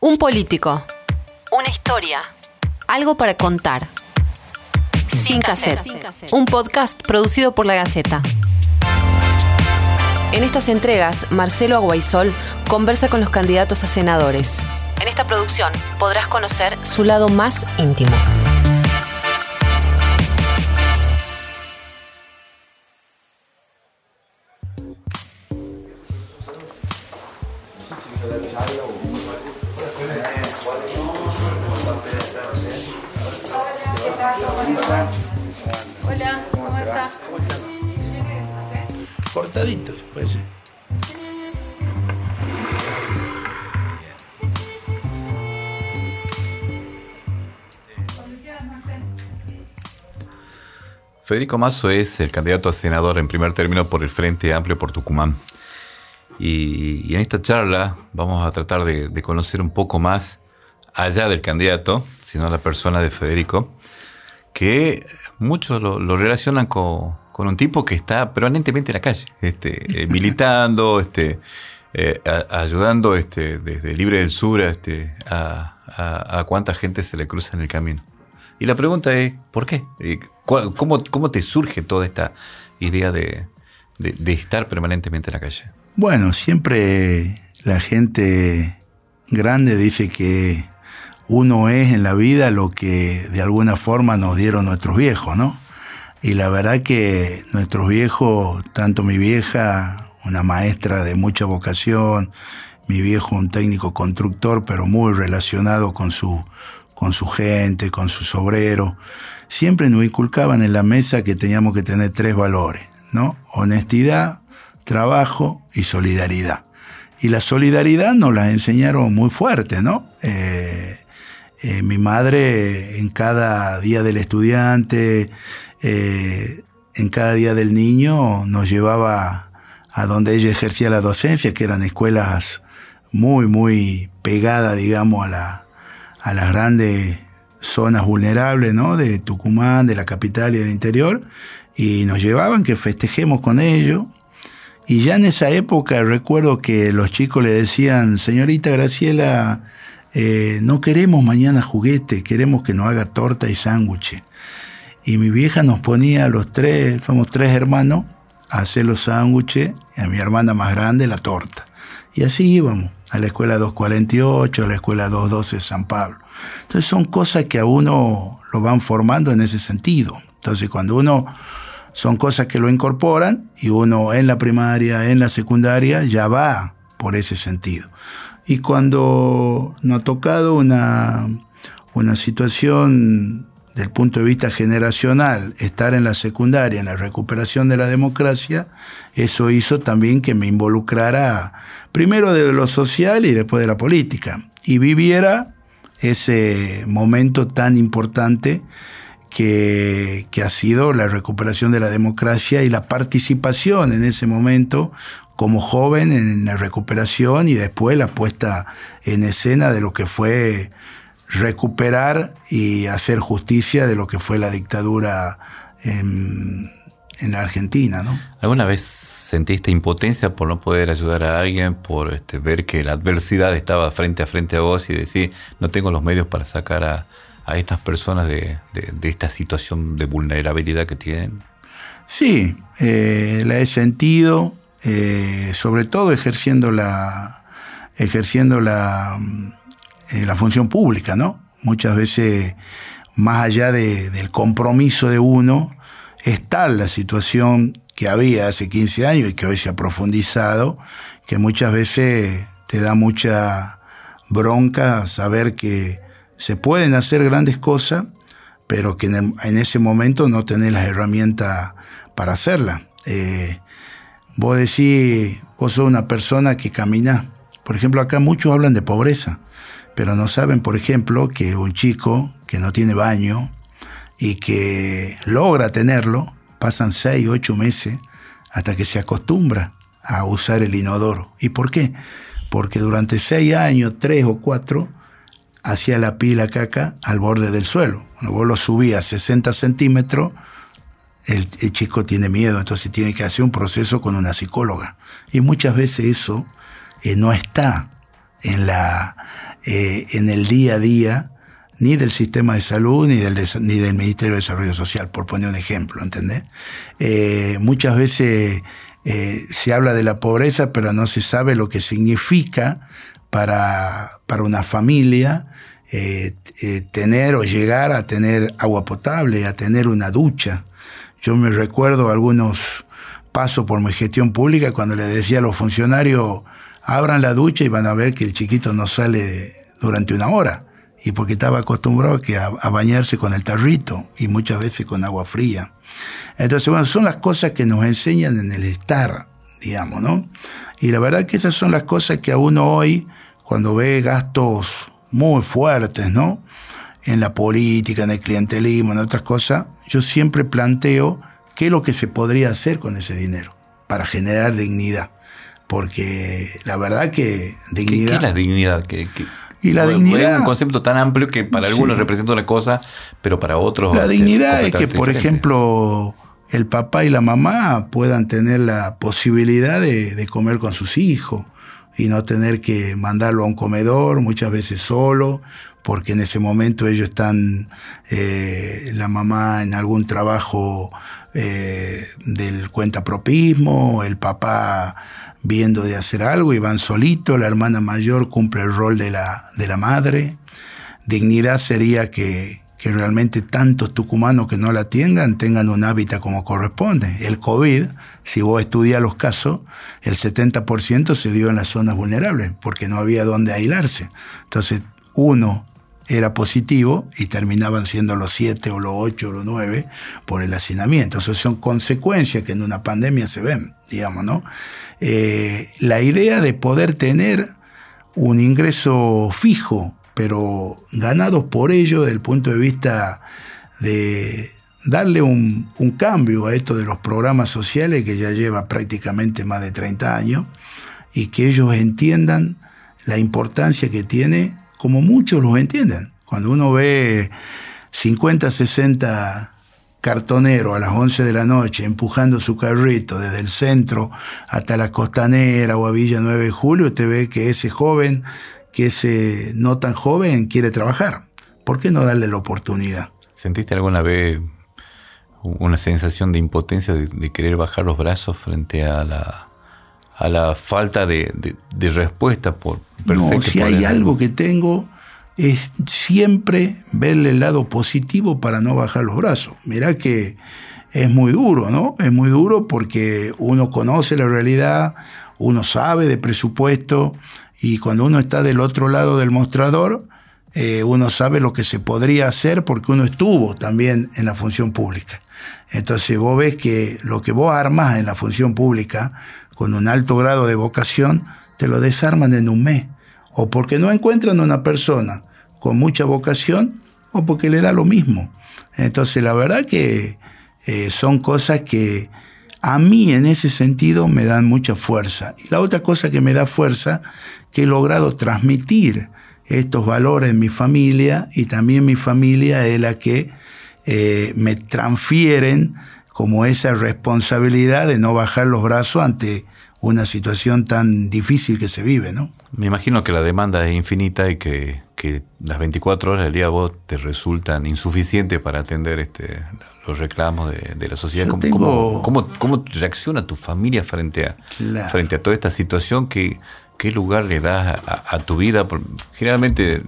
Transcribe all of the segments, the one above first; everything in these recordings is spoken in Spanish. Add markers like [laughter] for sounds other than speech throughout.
Un político. Una historia. Algo para contar. Sin cassette. Un podcast producido por La Gaceta. En estas entregas, Marcelo Aguaisol conversa con los candidatos a senadores. En esta producción podrás conocer su lado más íntimo. Hola, ¿cómo estás? Cortaditos, puede ser. Federico Mazo es el candidato a senador en primer término por el Frente Amplio por Tucumán. Y, y en esta charla vamos a tratar de, de, conocer un poco más allá del candidato, sino la persona de Federico, que muchos lo, lo relacionan con, con, un tipo que está permanentemente en la calle, este, eh, [laughs] militando, este, eh, a, ayudando este, desde Libre del Sur este, a, a, a cuánta gente se le cruza en el camino. Y la pregunta es, ¿por qué? ¿Cómo, cómo te surge toda esta idea de, de, de, estar permanentemente en la calle? Bueno, siempre la gente grande dice que uno es en la vida lo que de alguna forma nos dieron nuestros viejos, ¿no? Y la verdad que nuestros viejos, tanto mi vieja, una maestra de mucha vocación, mi viejo un técnico constructor, pero muy relacionado con su con su gente, con sus obreros, siempre nos inculcaban en la mesa que teníamos que tener tres valores, ¿no? Honestidad, trabajo y solidaridad. Y la solidaridad nos la enseñaron muy fuerte, ¿no? Eh, eh, mi madre en cada día del estudiante, eh, en cada día del niño, nos llevaba a donde ella ejercía la docencia, que eran escuelas muy, muy pegadas, digamos, a la, a las grandes zonas vulnerables ¿no? de Tucumán, de la capital y del interior, y nos llevaban que festejemos con ellos. Y ya en esa época recuerdo que los chicos le decían, señorita Graciela, eh, no queremos mañana juguete, queremos que nos haga torta y sándwiches. Y mi vieja nos ponía a los tres, somos tres hermanos, a hacer los sándwiches, a mi hermana más grande la torta. Y así íbamos a la escuela 248, a la escuela 212 San Pablo. Entonces son cosas que a uno lo van formando en ese sentido. Entonces cuando uno son cosas que lo incorporan y uno en la primaria, en la secundaria, ya va por ese sentido. Y cuando nos ha tocado una, una situación del punto de vista generacional, estar en la secundaria, en la recuperación de la democracia, eso hizo también que me involucrara primero de lo social y después de la política. Y viviera ese momento tan importante que, que, ha sido la recuperación de la democracia y la participación en ese momento como joven en la recuperación y después la puesta en escena de lo que fue recuperar y hacer justicia de lo que fue la dictadura en, en la Argentina. ¿no? ¿Alguna vez sentiste impotencia por no poder ayudar a alguien, por este, ver que la adversidad estaba frente a frente a vos y decir, no tengo los medios para sacar a, a estas personas de, de, de, esta situación de vulnerabilidad que tienen? Sí, eh, la he sentido, eh, sobre todo ejerciendo la, ejerciendo la, eh, la función pública, ¿no? Muchas veces, más allá de, del compromiso de uno, es tal la situación que había hace 15 años y que hoy se ha profundizado, que muchas veces te da mucha bronca saber que se pueden hacer grandes cosas, pero que en ese momento no tenés las herramientas para hacerlas. Eh, vos decís, vos sos una persona que camina. Por ejemplo, acá muchos hablan de pobreza, pero no saben, por ejemplo, que un chico que no tiene baño, y que logra tenerlo, pasan seis, ocho meses hasta que se acostumbra a usar el inodoro. ¿Y por qué? Porque durante seis años, tres o cuatro, hacía la pila caca al borde del suelo. Cuando vos lo subías 60 centímetros, el, chico tiene miedo, entonces tiene que hacer un proceso con una psicóloga. Y muchas veces eso eh, no está en la, eh, en el día a día ni del sistema de salud ni del, ni del Ministerio de Desarrollo Social, por poner un ejemplo, ¿entendés? Eh, muchas veces se habla de la pobreza, pero no se sabe lo que significa para, para una familia tener o llegar a tener agua potable, a tener una ducha. Yo me recuerdo algunos pasos por mi gestión pública cuando le decía a los funcionarios, abran la ducha y van a ver que el chiquito no sale durante una hora y porque estaba acostumbrado que a, bañarse con el tarrito y muchas veces con agua fría. Entonces, bueno, son las cosas que nos enseñan en el estar, digamos, ¿no? Y la verdad que esas son las cosas que a uno hoy, cuando ve gastos muy fuertes, ¿no? En la política, en el clientelismo, en otras cosas, yo siempre planteo qué es lo que se podría hacer con ese dinero para generar dignidad. Porque la verdad que dignidad... ¿Qué, es la dignidad? ¿Qué, y la dignidad. Es un concepto tan amplio que para algunos representa una cosa, pero para otros. La dignidad es que, por ejemplo, el papá y la mamá puedan tener la posibilidad de, comer con sus hijos y no tener que mandarlo a un comedor, muchas veces solo, porque en ese momento ellos están, eh, la mamá en algún trabajo eh, del cuentapropismo, el papá viendo de hacer algo y van solito, la hermana mayor cumple el rol de la, de la madre. Dignidad sería que, que realmente tantos tucumanos que no la tengan tengan un hábitat como corresponde. El COVID, si vos estudias los casos, el 70% se dio en las zonas vulnerables porque no había dónde aislarse. Entonces, uno era positivo y terminaban siendo los siete o los ocho o los nueve por el hacinamiento. Eso son consecuencias que en una pandemia se ven, digamos, ¿no? Eh, la idea de poder tener un ingreso fijo, pero ganado por ello desde el punto de vista de darle un, cambio a esto de los programas sociales que ya lleva prácticamente más de 30 años y que ellos entiendan la importancia que tiene como muchos los entienden. Cuando uno ve 50, 60 cartoneros a las 11 de la noche empujando su carrito desde el centro hasta la costanera o a Villa 9 de Julio, usted ve que ese joven, que ese no tan joven quiere trabajar. ¿Por qué no darle la oportunidad? ¿Sentiste alguna vez una sensación de impotencia de, querer bajar los brazos frente a la, a la falta de, respuesta por no, si hay algo que tengo es siempre verle el lado positivo para no bajar los brazos. Mirá que es muy duro, ¿no? Es muy duro porque uno conoce la realidad, uno sabe de presupuesto y cuando uno está del otro lado del mostrador, eh, uno sabe lo que se podría hacer porque uno estuvo también en la función pública. Entonces vos ves que lo que vos armas en la función pública con un alto grado de vocación, te lo desarman en un mes. O porque no encuentran una persona con mucha vocación, o porque le da lo mismo. Entonces la verdad que eh, son cosas que a mí en ese sentido me dan mucha fuerza. Y la otra cosa que me da fuerza, que he logrado transmitir estos valores en mi familia y también mi familia es la que eh, me transfieren como esa responsabilidad de no bajar los brazos ante una situación tan difícil que se vive, ¿no? Me imagino que la demanda es infinita y que, las 24 horas del día vos te resultan insuficientes para atender este, los reclamos de, la sociedad. ¿Cómo, cómo, reacciona tu familia frente a, frente a toda esta situación? ¿Qué, qué lugar le das a, tu vida? Generalmente,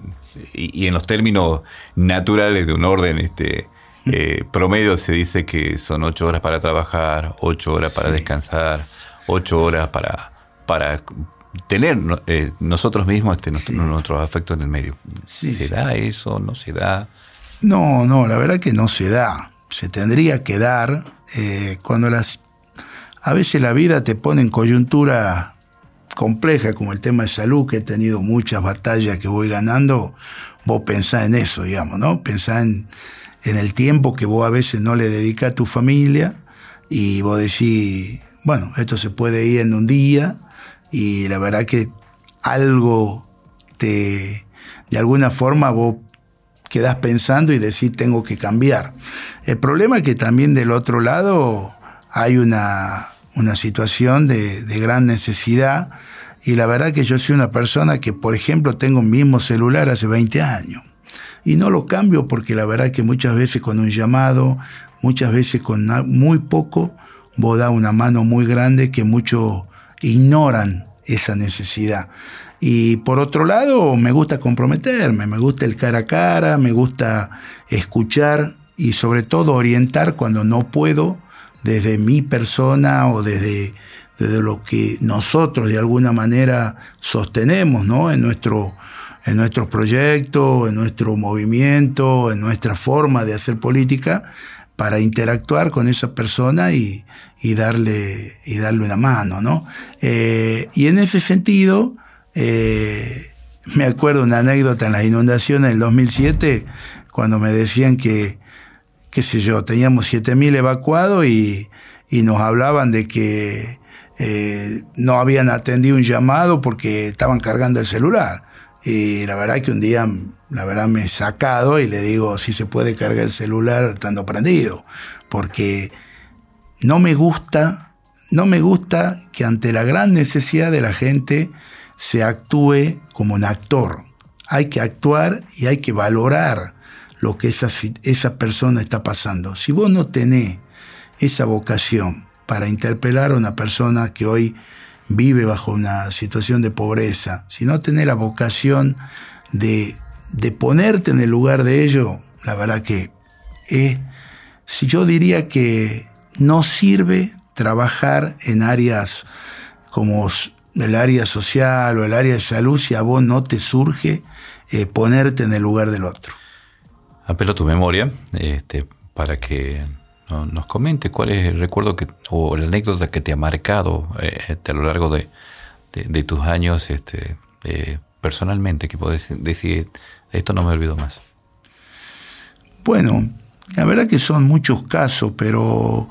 y, y, en los términos naturales de un orden este, eh, promedio se dice que son ocho horas para trabajar, ocho horas para descansar, ocho horas para, para tener eh, nosotros mismos este, nuestros afectos en el medio. ¿Se da eso? ¿No se da? No, no, la verdad que no se da. Se tendría que dar eh, cuando las... A veces la vida te pone en coyuntura compleja, como el tema de salud, que he tenido muchas batallas que voy ganando, vos pensás en eso, digamos, ¿no? Pensás en en el tiempo que vos a veces no le dedicas a tu familia y vos decís, bueno, esto se puede ir en un día y la verdad que algo te, de alguna forma vos quedás pensando y decís, tengo que cambiar. El problema es que también del otro lado hay una, una situación de, de gran necesidad Y la verdad que yo soy una persona que, por ejemplo, tengo un mismo celular hace 20 años. Y no lo cambio porque la verdad que muchas veces con un llamado, muchas veces con muy poco, vos da una mano muy grande que muchos ignoran esa necesidad. Y por otro lado, me gusta comprometerme, me gusta el cara a cara, me gusta escuchar y sobre todo orientar cuando no puedo desde mi persona o desde, desde lo que nosotros de alguna manera sostenemos ¿no? en, nuestro, en nuestros proyectos, en nuestro movimiento, en nuestra forma de hacer política, para interactuar con esa persona y, y darle, y darle una mano. ¿no? Eh, y en ese sentido, eh, me acuerdo una anécdota en las inundaciones del 2007, cuando me decían que, qué sé yo, teníamos 7.000 evacuados y, y, nos hablaban de que eh, no habían atendido un llamado porque estaban cargando el celular. Y la verdad que un día, la verdad me he sacado y le digo si se puede cargar el celular estando prendido, porque no me gusta, no me gusta que ante la gran necesidad de la gente se actúe como un actor. Hay que actuar y hay que valorar lo que esa, esa persona está pasando. Si vos no tenés esa vocación para interpelar a una persona que hoy vive bajo una situación de pobreza, si no tenés la vocación de, de ponerte en el lugar de ello, la verdad que es, si yo diría que no sirve trabajar en áreas como el área social o el área de salud si a vos no te surge eh, ponerte en el lugar del otro. Apelo a tu memoria este, para que nos comente cuál es el recuerdo que, o la anécdota que te ha marcado eh, este, a lo largo de, tus años este, eh, personalmente, que puedes decir, esto no me olvido más. Bueno, la verdad que son muchos casos, pero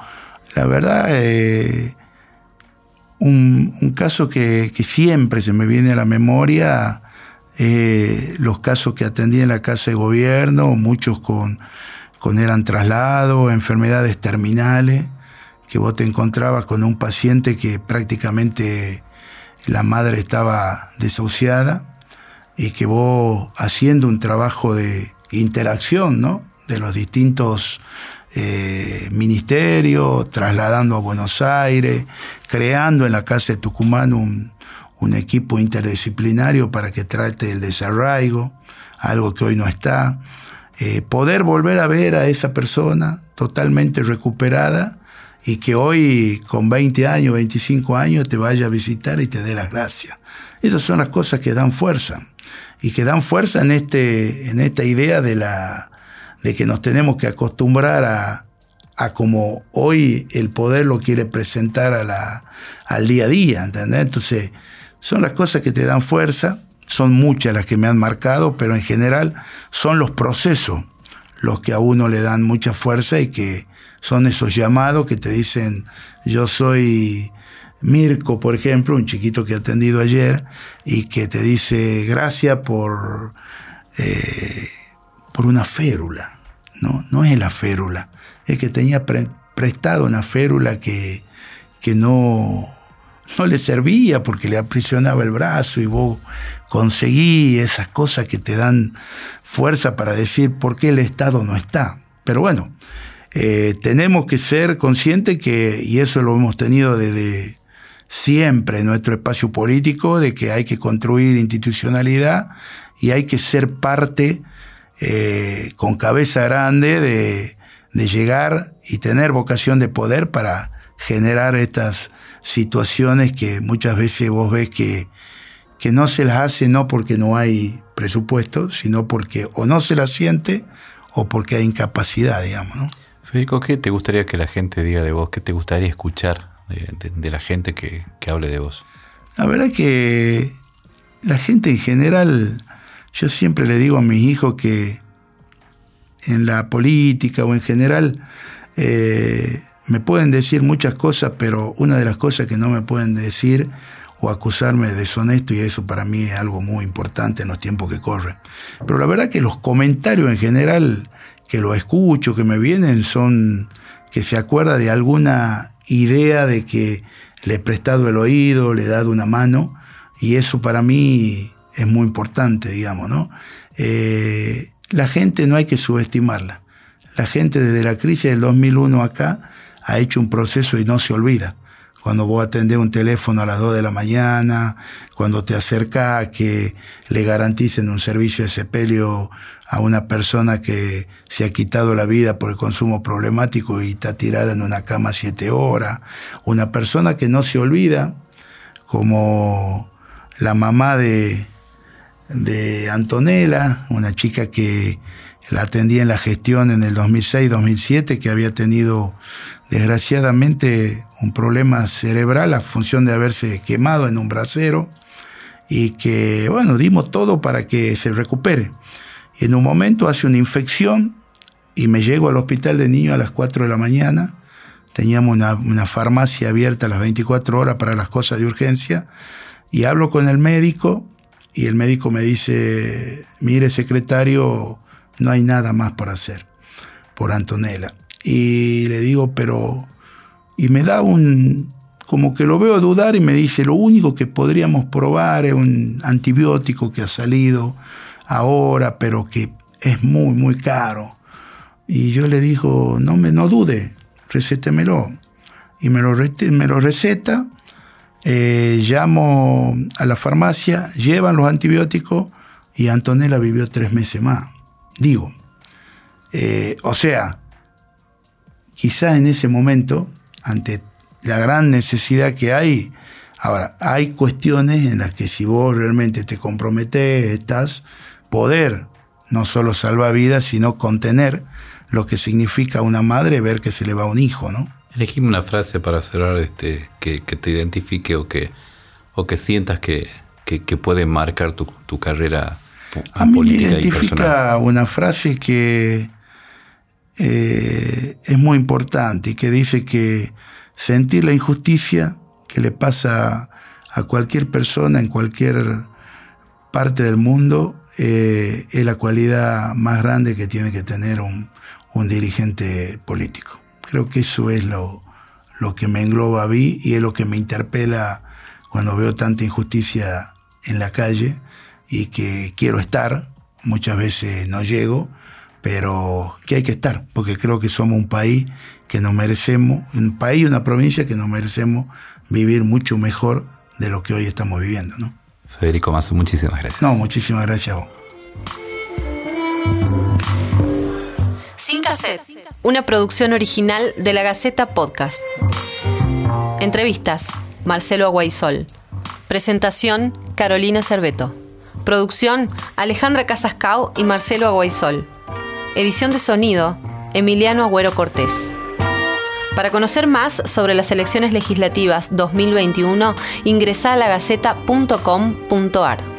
la verdad un, caso que, siempre se me viene a la memoria, eh, los casos que atendí en la casa de gobierno, muchos con eran traslados, enfermedades terminales, que vos te encontrabas con un paciente que prácticamente la madre estaba desahuciada y que vos haciendo un trabajo de interacción, ¿no? De los distintos eh, ministerio, trasladando a Buenos Aires, creando en la Casa de Tucumán un, equipo interdisciplinario para que trate el desarraigo, algo que hoy no está. Eh, poder volver a ver a esa persona totalmente recuperada y que hoy con 20 años, 25 años te vaya a visitar y te dé las gracias. Esas son las cosas que dan fuerza y que dan fuerza en, este, en esta idea de la, de que nos tenemos que acostumbrar a, a como hoy el poder lo quiere presentar a al día a día, ¿entendés? Entonces, son las cosas que te dan fuerza, son muchas las que me han marcado, pero en general son los procesos los que a uno le dan mucha fuerza y que son esos llamados que te dicen, yo soy Mirko, por ejemplo, un chiquito que he atendido ayer, y que te dice, gracias por... Eh, por una férula. No, no es la férula, es que tenía prestado una férula que, que no, no le servía porque le aprisionaba el brazo y vos conseguí esas cosas que te dan fuerza para decir por qué el Estado no está. Pero bueno, eh, tenemos que ser conscientes que, y eso lo hemos tenido desde siempre en nuestro espacio político, de que hay que construir institucionalidad y hay que ser parte eh, con cabeza grande de, llegar y tener vocación de poder para generar estas situaciones que muchas veces vos ves que, que no se las hace no porque no hay presupuesto, sino porque o no se las siente o porque hay incapacidad, digamos. ¿no? Federico, ¿qué te gustaría que la gente diga de vos? ¿Qué te gustaría escuchar de, la gente que, que, hable de vos? La verdad que la gente en general yo siempre le digo a mis hijos que en la política o en general eh, me pueden decir muchas cosas, pero una de las cosas que no me pueden decir o acusarme de deshonesto, y eso para mí es algo muy importante en los tiempos que corren. Pero la verdad que los comentarios en general que lo escucho, que me vienen, son que se acuerda de alguna idea de que le he prestado el oído, le he dado una mano, Y eso para mí es muy importante, digamos, ¿no? Eh, la gente no hay que subestimarla. La gente desde la crisis del 2001 acá ha hecho un proceso y no se olvida. Cuando vos atendés un teléfono a las 2 de la mañana, cuando te acercas a que le garanticen un servicio de sepelio a una persona que se ha quitado la vida por el consumo problemático y está tirada en una cama siete horas, una persona que no se olvida, como la mamá de, de Antonella, una chica que la atendía en la gestión en el 2006-2007, que había tenido desgraciadamente un problema cerebral a función de haberse quemado en un brasero y que, bueno, dimos todo para que se recupere. Y en un momento hace una infección y me llego al hospital de niños a las 4 de la mañana. Teníamos una, una farmacia abierta a las 24 horas para las cosas de urgencia y hablo con el médico y el médico me dice, mire secretario, no hay nada más para hacer por Antonella. Y le digo, pero... Y me da un... como que lo veo dudar y me dice, lo único que podríamos probar es un antibiótico que ha salido ahora, pero que es muy, muy caro. Y yo le digo, no, me, no dude, recétemelo. Y me lo, me lo receta, eh, llamo a la farmacia, llevan los antibióticos y Antonella vivió tres meses más. Digo, eh, o sea, quizás en ese momento, ante la gran necesidad que hay, ahora, hay cuestiones en las que si vos realmente te comprometes, estás, poder no solo salvar vidas, sino contener lo que significa una madre ver que se le va un hijo, ¿no? Elegime una frase para cerrar este, que, te identifique o que, o que sientas que, puede marcar tu, tu carrera a mí me identifica una frase que eh, es muy importante y que dice que sentir la injusticia que le pasa a cualquier persona en cualquier parte del mundo eh, es la cualidad más grande que tiene que tener un, dirigente político. Creo que eso es lo, lo que me engloba a mí y es lo que me interpela cuando veo tanta injusticia en la calle y que quiero estar, muchas veces no llego, pero que hay que estar, porque creo que somos un país que nos merecemos, un país y una provincia que nos merecemos vivir mucho mejor de lo que hoy estamos viviendo. ¿no? Federico Mazo, muchísimas gracias. No, muchísimas gracias a vos. Una producción original de la Gaceta Podcast. Entrevistas, Marcelo Aguaisol. Presentación, Carolina Cerveto. Producción, Alejandra Casascao y Marcelo Aguaisol. Edición de sonido, Emiliano Agüero Cortés. Para conocer más sobre las elecciones legislativas 2021, ingresa a lagaceta.com.ar.